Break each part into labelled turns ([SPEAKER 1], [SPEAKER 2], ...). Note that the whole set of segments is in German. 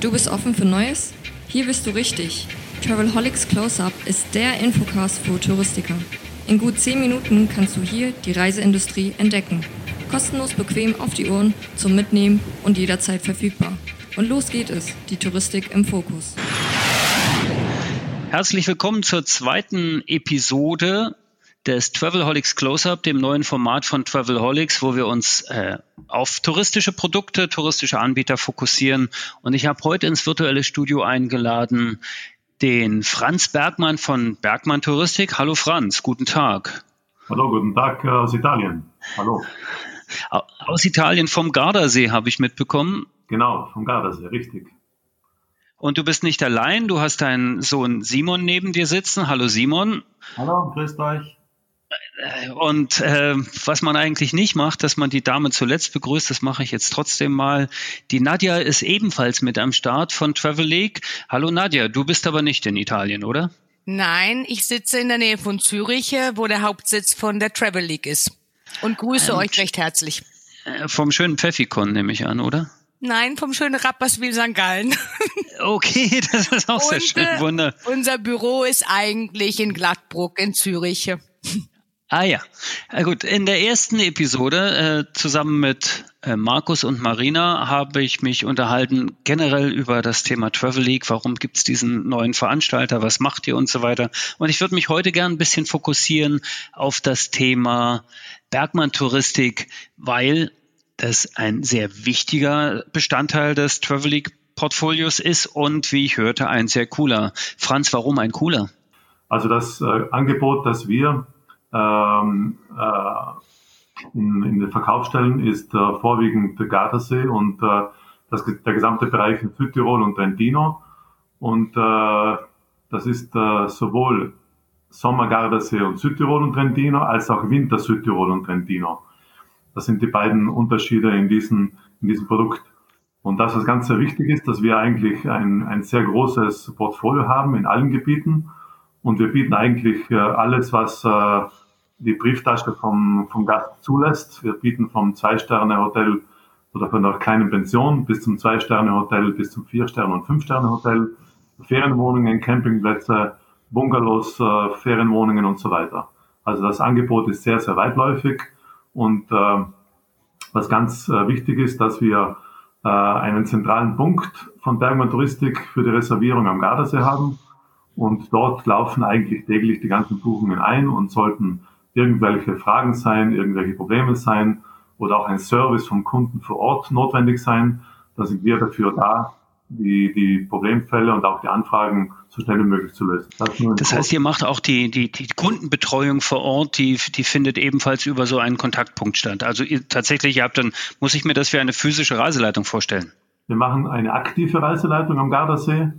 [SPEAKER 1] Du bist offen für Neues? Hier bist du richtig. Travelholics Close-Up ist der Infocast für Touristiker. In gut 10 Minuten kannst du hier die Reiseindustrie entdecken. Kostenlos bequem auf die Ohren, zum Mitnehmen und jederzeit verfügbar. Und los geht es, die Touristik im Fokus.
[SPEAKER 2] Herzlich willkommen zur zweiten Episode des Travelholics Close-Up, dem neuen Format von Travelholics, wo wir uns äh, auf touristische Produkte, touristische Anbieter fokussieren. Und ich habe heute ins virtuelle Studio eingeladen den Franz Bergmann von Bergmann Touristik. Hallo Franz, guten Tag.
[SPEAKER 3] Hallo, guten Tag aus Italien. Hallo.
[SPEAKER 2] Aus Italien vom Gardasee habe ich mitbekommen.
[SPEAKER 3] Genau, vom Gardasee, richtig.
[SPEAKER 2] Und du bist nicht allein, du hast deinen Sohn Simon neben dir sitzen. Hallo Simon.
[SPEAKER 4] Hallo, grüßt euch.
[SPEAKER 2] Und äh, was man eigentlich nicht macht, dass man die Dame zuletzt begrüßt, das mache ich jetzt trotzdem mal. Die Nadja ist ebenfalls mit am Start von Travel League. Hallo Nadja, du bist aber nicht in Italien, oder?
[SPEAKER 5] Nein, ich sitze in der Nähe von Zürich, äh, wo der Hauptsitz von der Travel League ist. Und grüße ähm, euch recht herzlich.
[SPEAKER 2] Äh, vom schönen Pfeffikon nehme ich an, oder?
[SPEAKER 5] Nein, vom schönen Rapperswil St. Gallen.
[SPEAKER 2] Okay, das ist auch Und, sehr schön.
[SPEAKER 5] Äh, Wunder. Unser Büro ist eigentlich in Gladbruck in Zürich.
[SPEAKER 2] Ah ja, äh, gut. In der ersten Episode äh, zusammen mit äh, Markus und Marina habe ich mich unterhalten generell über das Thema Travel League. Warum gibt es diesen neuen Veranstalter? Was macht ihr und so weiter? Und ich würde mich heute gern ein bisschen fokussieren auf das Thema Bergmann Touristik, weil das ein sehr wichtiger Bestandteil des Travel League Portfolios ist und wie ich hörte, ein sehr cooler. Franz, warum ein cooler?
[SPEAKER 3] Also das äh, Angebot, das wir ähm, äh, in, in, den Verkaufsstellen ist äh, vorwiegend Gardasee und äh, das, der gesamte Bereich in Südtirol und Trentino. Und äh, das ist äh, sowohl Sommer Gardasee und Südtirol und Trentino als auch Winter Südtirol und Trentino. Das sind die beiden Unterschiede in diesem, in diesem Produkt. Und das, was ganz sehr wichtig ist, dass wir eigentlich ein, ein sehr großes Portfolio haben in allen Gebieten. Und wir bieten eigentlich äh, alles, was äh, die Brieftasche vom, vom Gast zulässt. Wir bieten vom Zwei-Sterne-Hotel oder von einer kleinen Pension bis zum Zwei-Sterne-Hotel, bis zum Vier-Sterne- und Fünf-Sterne-Hotel, Ferienwohnungen, Campingplätze, Bungalows, äh, Ferienwohnungen und so weiter. Also das Angebot ist sehr, sehr weitläufig und äh, was ganz äh, wichtig ist, dass wir äh, einen zentralen Punkt von Bergmann Touristik für die Reservierung am Gardasee haben und dort laufen eigentlich täglich die ganzen Buchungen ein und sollten irgendwelche Fragen sein, irgendwelche Probleme sein oder auch ein Service vom Kunden vor Ort notwendig sein, da sind wir dafür da, die, die Problemfälle und auch die Anfragen so schnell wie möglich zu lösen.
[SPEAKER 2] Das, das heißt, ihr macht auch die, die, die Kundenbetreuung vor Ort, die, die findet ebenfalls über so einen Kontaktpunkt statt. Also ihr, tatsächlich, ihr habt dann, muss ich mir das wie eine physische Reiseleitung vorstellen?
[SPEAKER 3] Wir machen eine aktive Reiseleitung am Gardasee,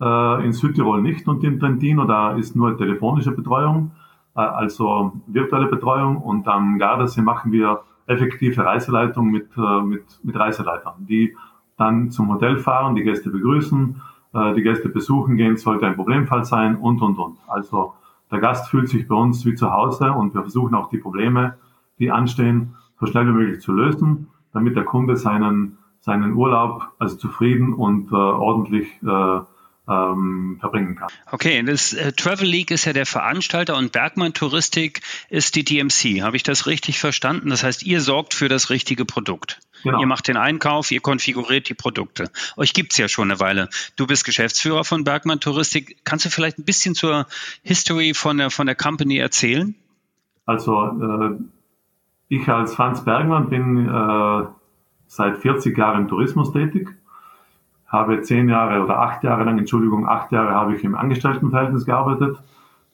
[SPEAKER 3] in Südtirol nicht und in Trentino, da ist nur telefonische Betreuung. Äh, also virtuelle Betreuung und am Gardasee machen wir effektive Reiseleitung mit, äh, mit, mit Reiseleitern, die dann zum Hotel fahren, die Gäste begrüßen, äh, die Gäste besuchen gehen, sollte ein Problemfall sein und, und, und. Also der Gast fühlt sich bei uns wie zu Hause und wir versuchen auch die Probleme, die anstehen, so schnell wie möglich zu lösen, damit der Kunde seinen, seinen Urlaub also zufrieden und äh, ordentlich äh, ähm, verbringen kann.
[SPEAKER 2] Okay, das äh, Travel League ist ja der Veranstalter und Bergmann Touristik ist die DMC. Habe ich das richtig verstanden? Das heißt, ihr sorgt für das richtige Produkt. Genau. Ihr macht den Einkauf, ihr konfiguriert die Produkte. Euch gibt's ja schon eine Weile. Du bist Geschäftsführer von Bergmann Touristik. Kannst du vielleicht ein bisschen zur History von der, von der Company erzählen?
[SPEAKER 3] Also äh, ich als Franz Bergmann bin äh, seit 40 Jahren im Tourismus tätig habe zehn Jahre oder acht Jahre lang, Entschuldigung, acht Jahre habe ich im Angestelltenverhältnis gearbeitet,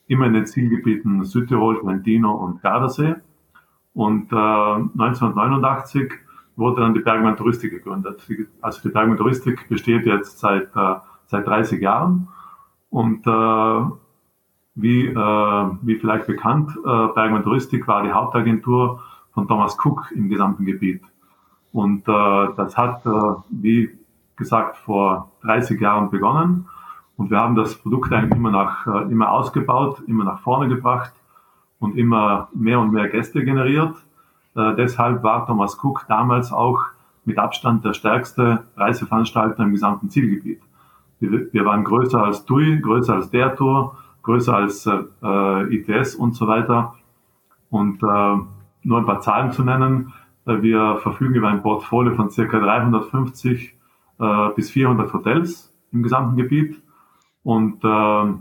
[SPEAKER 3] immer in den Zielgebieten Südtirol, Trentino und Gardasee. Und äh, 1989 wurde dann die Bergmann Touristik gegründet. Also die Bergmann Touristik besteht jetzt seit, äh, seit 30 Jahren. Und äh, wie, äh, wie vielleicht bekannt, äh, Bergmann Touristik war die Hauptagentur von Thomas Cook im gesamten Gebiet. Und äh, das hat, äh, wie gesagt, vor 30 Jahren begonnen. Und wir haben das Produkt eigentlich immer, nach, äh, immer ausgebaut, immer nach vorne gebracht und immer mehr und mehr Gäste generiert. Äh, deshalb war Thomas Cook damals auch mit Abstand der stärkste Reiseveranstalter im gesamten Zielgebiet. Wir, wir waren größer als TUI, größer als der Tour, größer als äh, ITS und so weiter. Und äh, nur ein paar Zahlen zu nennen. Äh, wir verfügen über ein Portfolio von circa 350 äh, bis 400 Hotels im gesamten Gebiet und äh,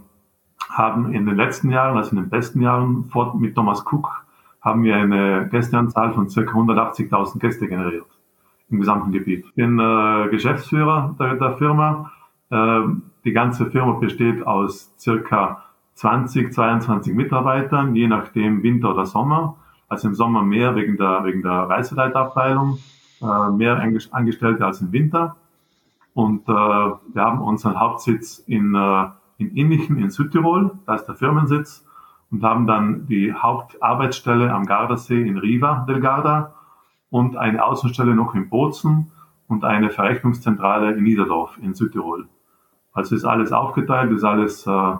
[SPEAKER 3] haben in den letzten Jahren, also in den besten Jahren mit Thomas Cook, haben wir eine Gästeanzahl von circa 180.000 Gäste generiert im gesamten Gebiet. Ich bin äh, Geschäftsführer der, der Firma. Äh, die ganze Firma besteht aus circa 20, 22 Mitarbeitern, je nachdem Winter oder Sommer. Also im Sommer mehr wegen der, wegen der Reiseleiterabteilung, äh, mehr Angestellte als im Winter. Und äh, wir haben unseren Hauptsitz in, äh, in Innichen in Südtirol, da ist der Firmensitz, und haben dann die Hauptarbeitsstelle am Gardasee in Riva del Garda und eine Außenstelle noch in Bozen und eine Verrechnungszentrale in Niederdorf in Südtirol. Also ist alles aufgeteilt, ist alles äh,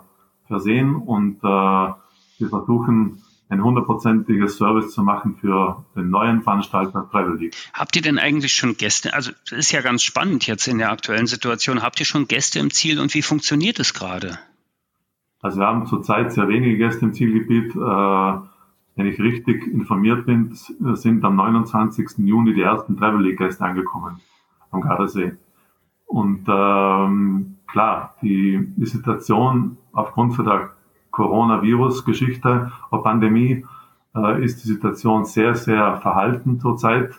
[SPEAKER 3] versehen und äh, wir versuchen ein hundertprozentiges Service zu machen für den neuen Veranstalter Travel League.
[SPEAKER 2] Habt ihr denn eigentlich schon Gäste? Also das ist ja ganz spannend jetzt in der aktuellen Situation. Habt ihr schon Gäste im Ziel und wie funktioniert es gerade?
[SPEAKER 3] Also wir haben zurzeit sehr wenige Gäste im Zielgebiet. Äh, wenn ich richtig informiert bin, sind am 29. Juni die ersten Travel League Gäste angekommen am Gardasee. Und ähm, klar, die, die Situation aufgrund von der Coronavirus-Geschichte oder Pandemie äh, ist die Situation sehr, sehr verhalten zurzeit.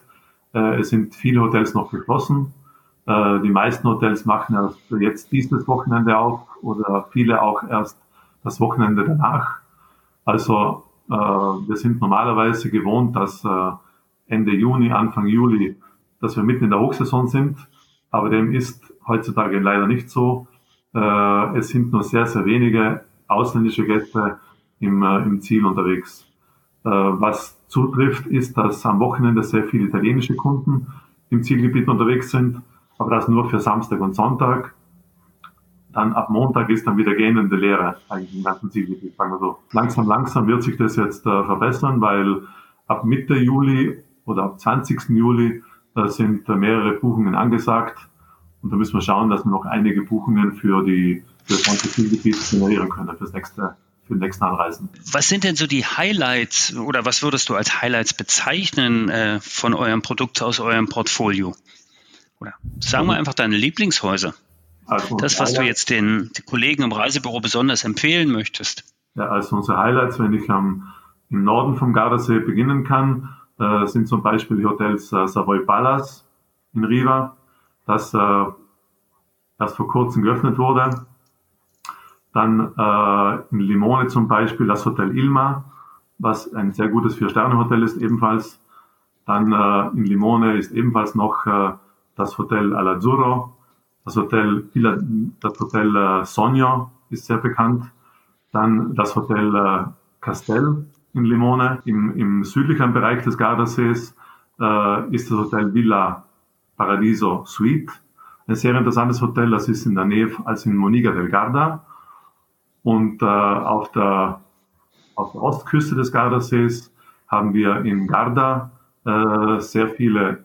[SPEAKER 3] Äh, es sind viele Hotels noch geschlossen. Äh, die meisten Hotels machen erst jetzt dieses Wochenende auf oder viele auch erst das Wochenende danach. Also wir sind normalerweise gewohnt, dass Ende Juni, Anfang Juli, dass wir mitten in der Hochsaison sind. Aber dem ist heutzutage leider nicht so. Es sind nur sehr, sehr wenige ausländische Gäste im, äh, im Ziel unterwegs. Äh, was zutrifft, ist, dass am Wochenende sehr viele italienische Kunden im Zielgebiet unterwegs sind, aber das nur für Samstag und Sonntag. Dann ab Montag ist dann wieder gähnende Lehre eigentlich im ganzen Zielgebiet, sagen wir so. Langsam, langsam wird sich das jetzt äh, verbessern, weil ab Mitte Juli oder ab 20. Juli äh, sind mehrere Buchungen angesagt. Und da müssen wir schauen, dass wir noch einige Buchungen für die für das ganze Zielgebiet generieren können fürs nächste Anreisen.
[SPEAKER 2] Was sind denn so die Highlights oder was würdest du als Highlights bezeichnen äh, von eurem Produkt aus eurem Portfolio? Oder sagen wir einfach deine Lieblingshäuser. Also das, was du jetzt den, den, Kollegen im Reisebüro besonders empfehlen möchtest.
[SPEAKER 3] Ja, also unsere Highlights, wenn ich am, im Norden vom Gardasee beginnen kann, äh, sind zum Beispiel die Hotels äh, Savoy Palace in Riva, das äh, erst vor kurzem geöffnet wurde. Dann äh, in Limone zum Beispiel das Hotel Ilma, was ein sehr gutes Vier-Sterne-Hotel ist ebenfalls. Dann äh, in Limone ist ebenfalls noch äh, das Hotel Alazzurro, das Hotel, das Hotel äh, Sonio ist sehr bekannt. Dann das Hotel äh, Castel in Limone. Im, im südlichen Bereich des Gardasees äh, ist das Hotel Villa Paradiso Suite. Ein sehr interessantes Hotel, das ist in der Nähe als in Moniga del Garda. Und äh, auf, der, auf der Ostküste des Gardasees haben wir in Garda äh, sehr viele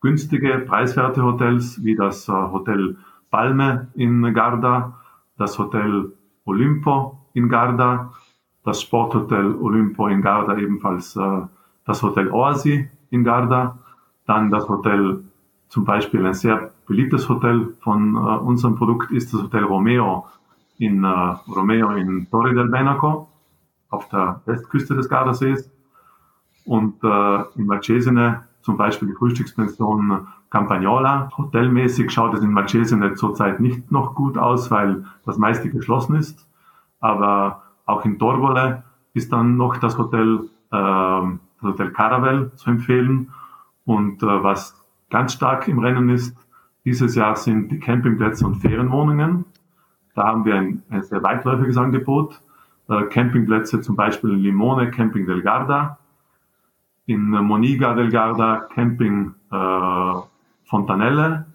[SPEAKER 3] günstige, preiswerte Hotels, wie das äh, Hotel Palme in Garda, das Hotel Olimpo in Garda, das Sporthotel Olimpo in Garda, ebenfalls äh, das Hotel Oasi in Garda, dann das Hotel, zum Beispiel ein sehr beliebtes Hotel von äh, unserem Produkt ist das Hotel Romeo in äh, Romeo in Torre del Benaco auf der Westküste des Gardasees und äh, in Marchesine zum Beispiel die Frühstückspension Campagnola. Hotelmäßig schaut es in Marchesine zurzeit nicht noch gut aus, weil das meiste geschlossen ist. Aber auch in Torbole ist dann noch das Hotel, äh, das Hotel Caravel zu empfehlen. Und äh, was ganz stark im Rennen ist, dieses Jahr sind die Campingplätze und Ferienwohnungen. Da haben wir ein, ein sehr weitläufiges Angebot. Äh, Campingplätze zum Beispiel in Limone, Camping del Garda, in Moniga del Garda, Camping äh, Fontanelle,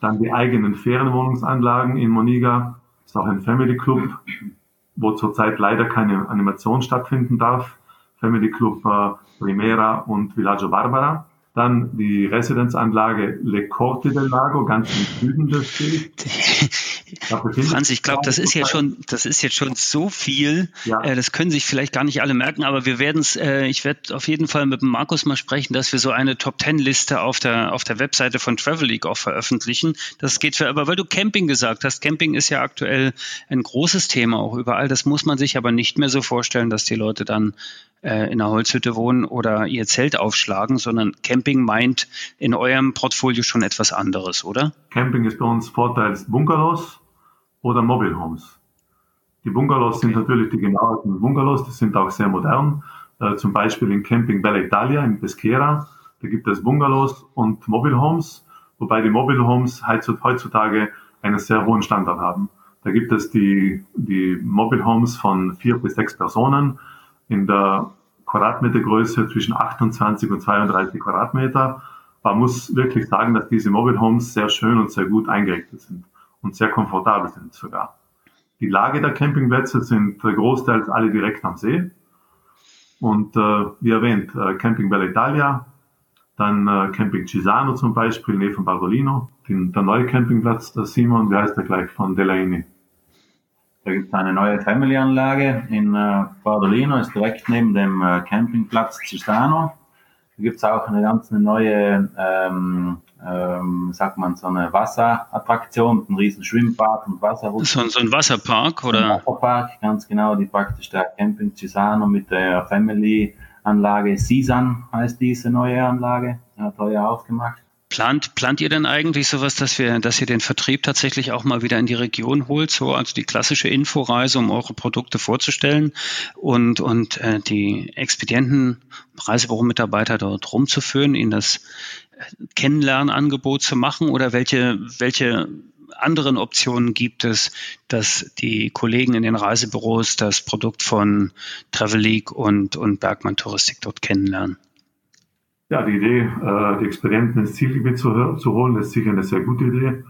[SPEAKER 3] dann die eigenen Ferienwohnungsanlagen in Moniga, ist auch ein Family Club, wo zurzeit leider keine Animation stattfinden darf. Family Club äh, Primera und Villaggio Barbara. Dann die Residenzanlage Le Corte del Lago, ganz im Süden des Sees.
[SPEAKER 2] Franz, ich glaube, das ist jetzt schon, das ist jetzt schon so viel. Ja. Äh, das können sich vielleicht gar nicht alle merken, aber wir werden es, äh, ich werde auf jeden Fall mit dem Markus mal sprechen, dass wir so eine Top Ten Liste auf der, auf der Webseite von Travel League auch veröffentlichen. Das geht für, aber weil du Camping gesagt hast, Camping ist ja aktuell ein großes Thema auch überall. Das muss man sich aber nicht mehr so vorstellen, dass die Leute dann äh, in einer Holzhütte wohnen oder ihr Zelt aufschlagen, sondern Camping meint in eurem Portfolio schon etwas anderes, oder?
[SPEAKER 3] Camping ist bei uns vorteils Bungalows oder Mobile Homes. Die Bungalows okay. sind natürlich die genaueren Bungalows, die sind auch sehr modern. Äh, zum Beispiel in Camping Bella Italia in Pesquera, da gibt es Bungalows und Mobile Homes, wobei die Mobile Homes heutzutage einen sehr hohen Standard haben. Da gibt es die, die Mobile Homes von vier bis sechs Personen in der Quadratmetergröße zwischen 28 und 32 Quadratmeter. Man muss wirklich sagen, dass diese Mobile Homes sehr schön und sehr gut eingerichtet sind und sehr komfortabel sind sogar. Die Lage der Campingplätze sind großteils alle direkt am See. Und äh, wie erwähnt, äh, Camping Bella Italia, dann äh, Camping Cisano zum Beispiel, nähe von Bardolino, den, der neue Campingplatz, der Simon, wie heißt der gleich, von Delaini.
[SPEAKER 4] Da gibt es eine neue Family-Anlage in äh, Bardolino, ist direkt neben dem äh, Campingplatz Cisano. Da gibt es auch eine ganz neue, ähm, ähm, sagt man, so eine Wasserattraktion, ein riesen Schwimmbad und Wasserrutsche.
[SPEAKER 2] So, so ein Wasserpark, oder? Ein
[SPEAKER 4] Wasserpark, ganz genau, die praktisch der Camping Cisano mit der Family-Anlage Sisan heißt diese neue Anlage, hat heuer aufgemacht.
[SPEAKER 2] Plant, plant ihr denn eigentlich sowas, dass wir, dass ihr den Vertrieb tatsächlich auch mal wieder in die Region holt, so also die klassische Inforeise, um eure Produkte vorzustellen und, und äh, die Expedienten, Reisebüro-Mitarbeiter dort rumzuführen, ihnen das äh, Kennenlernangebot zu machen oder welche, welche anderen Optionen gibt es, dass die Kollegen in den Reisebüros das Produkt von Travel League und, und Bergmann Touristik dort kennenlernen?
[SPEAKER 3] Ja, die Idee, äh, die Experienten ins Zielgebiet zu, zu holen, ist sicher eine sehr gute Idee.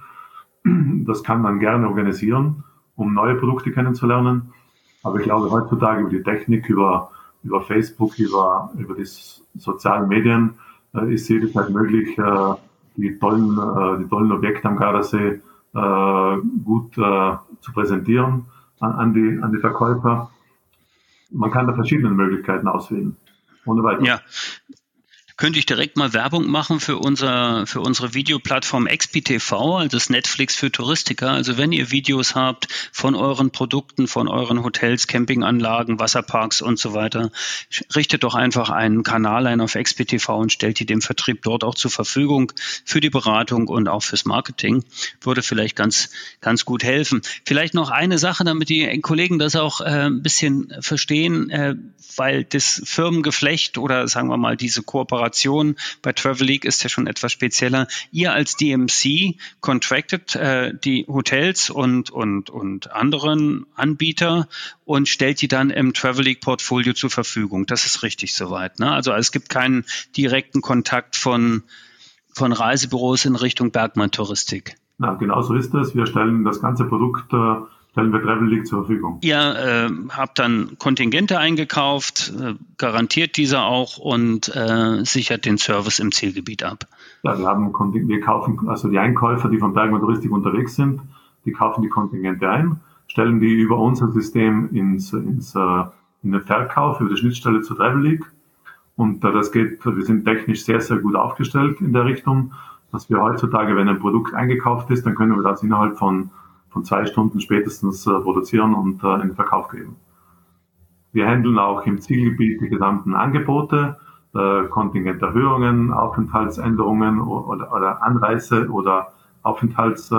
[SPEAKER 3] Das kann man gerne organisieren, um neue Produkte kennenzulernen. Aber ich glaube, heutzutage über die Technik, über, über Facebook, über, über die sozialen Medien äh, ist jederzeit möglich, äh, die, tollen, äh, die tollen Objekte am Gardasee gut zu präsentieren an, an, die, an die Verkäufer. Man kann da verschiedene Möglichkeiten auswählen.
[SPEAKER 2] Ohne weiteres. Ja, könnte ich direkt mal Werbung machen für, unser, für unsere Videoplattform XPTV, also das Netflix für Touristiker. Also wenn ihr Videos habt von euren Produkten, von euren Hotels, Campinganlagen, Wasserparks und so weiter, richtet doch einfach einen Kanal ein auf XPTV und stellt die dem Vertrieb dort auch zur Verfügung für die Beratung und auch fürs Marketing. Würde vielleicht ganz, ganz gut helfen. Vielleicht noch eine Sache, damit die Kollegen das auch äh, ein bisschen verstehen, äh, weil das Firmengeflecht oder sagen wir mal diese Kooperation Kooperation bei Travel League ist ja schon etwas spezieller. Ihr als DMC contracted äh, die Hotels und, und, und anderen Anbieter und stellt die dann im Travel League Portfolio zur Verfügung. Das ist richtig soweit. Ne? Also es gibt keinen direkten Kontakt von, von Reisebüros in Richtung Bergmann Touristik.
[SPEAKER 3] Na, genau so ist es. Wir stellen das ganze Produkt äh, stellen wir Travel League zur Verfügung.
[SPEAKER 2] Ihr äh, habt dann Kontingente eingekauft, äh, garantiert diese auch und äh, sichert den Service im Zielgebiet ab.
[SPEAKER 3] Ja, wir haben wir kaufen, also die Einkäufer, die von Bergmann Touristik unterwegs sind, die kaufen die Kontingente ein, stellen die über unser System ins, ins äh, in den Verkauf, über die Schnittstelle zur Travel League. Und das geht, wir sind technisch sehr, sehr gut aufgestellt in der Richtung, dass wir heutzutage, wenn ein Produkt eingekauft ist, dann können wir das innerhalb von von zwei Stunden spätestens äh, produzieren und äh, in den Verkauf geben. Wir handeln auch im Zielgebiet die gesamten Angebote, äh, Kontingenterhöhungen, Aufenthaltsänderungen oder, Anreise oder Aufenthalts,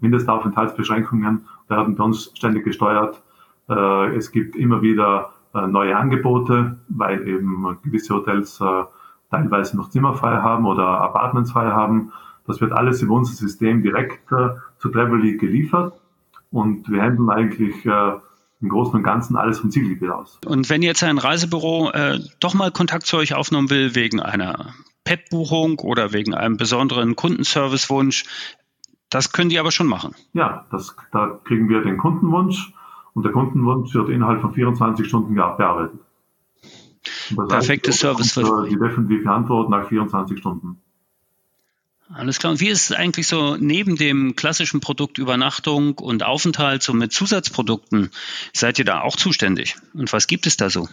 [SPEAKER 3] Mindestaufenthaltsbeschränkungen werden bei uns ständig gesteuert. Es gibt immer wieder neue Angebote, weil eben gewisse Hotels teilweise noch Zimmer frei haben oder Apartments frei haben. Das wird alles über unser System direkt äh, zu Travel League geliefert und wir handeln eigentlich äh, im Großen und Ganzen alles vom Zielgebiet aus.
[SPEAKER 2] Und wenn jetzt ein Reisebüro äh, doch mal Kontakt zu euch aufnehmen will wegen einer PEP-Buchung oder wegen einem besonderen Kundenservice-Wunsch, das können die aber schon machen.
[SPEAKER 3] Ja, das, da kriegen wir den Kundenwunsch und der Kundenwunsch wird innerhalb von 24 Stunden bearbeitet.
[SPEAKER 2] Perfektes Service.
[SPEAKER 3] Die definitive Antwort nach 24 Stunden.
[SPEAKER 2] Alles klar. Und wie ist es eigentlich so neben dem klassischen Produkt Übernachtung und Aufenthalt so mit Zusatzprodukten? Seid ihr da auch zuständig? Und was gibt es da so?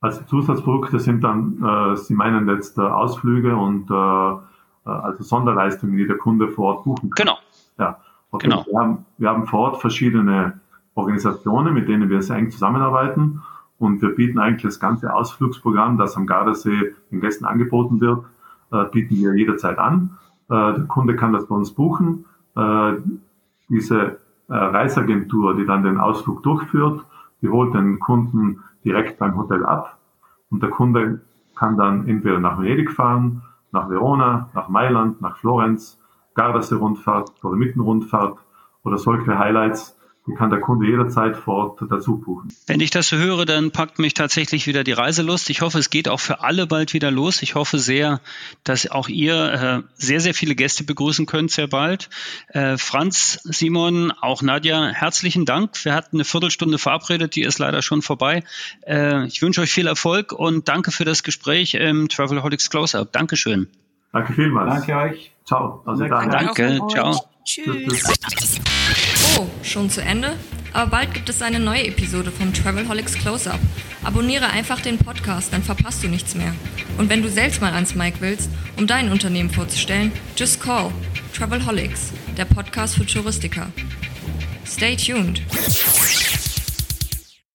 [SPEAKER 3] Also Zusatzprodukte sind dann, äh, Sie meinen jetzt äh, Ausflüge und äh, äh also Sonderleistungen, die der Kunde vor Ort buchen
[SPEAKER 2] kann. Genau.
[SPEAKER 3] Ja. Okay. Genau. Wir haben, wir haben vor Ort verschiedene Organisationen, mit denen wir sehr eng zusammenarbeiten und wir bieten eigentlich das ganze Ausflugsprogramm, das am Gardasee den Gästen angeboten wird, äh, bieten wir jederzeit an. Äh, der Kunde kann das bei uns buchen. Äh, diese äh, Reiseagentur, die dann den Ausflug durchführt, die holt den Kunden direkt beim Hotel ab und der Kunde kann dann entweder nach Venedig fahren, nach Verona, nach Mailand, nach Florenz, Gardasee-Rundfahrt oder Mittenrundfahrt oder solche Highlights die kann der Kunde jederzeit vor Ort dazu buchen.
[SPEAKER 2] Wenn ich das so höre, dann packt mich tatsächlich wieder die Reiselust. Ich hoffe, es geht auch für alle bald wieder los. Ich hoffe sehr, dass auch ihr äh, sehr, sehr viele Gäste begrüßen könnt sehr bald. Äh, Franz, Simon, auch Nadja, herzlichen Dank. Wir hatten eine Viertelstunde verabredet, die ist leider schon vorbei. Äh, ich wünsche euch viel Erfolg und danke für das Gespräch im Travelholics Close-Up. Dankeschön.
[SPEAKER 3] Danke vielmals.
[SPEAKER 4] Danke euch.
[SPEAKER 3] Ciao.
[SPEAKER 2] Also danke, danke. ciao.
[SPEAKER 5] Tschüss.
[SPEAKER 1] Oh, schon zu Ende? Aber bald gibt es eine neue Episode vom Travelholics Close-Up. Abonniere einfach den Podcast, dann verpasst du nichts mehr. Und wenn du selbst mal ans Mic willst, um dein Unternehmen vorzustellen, just call Travelholics, der Podcast für Touristiker. Stay tuned.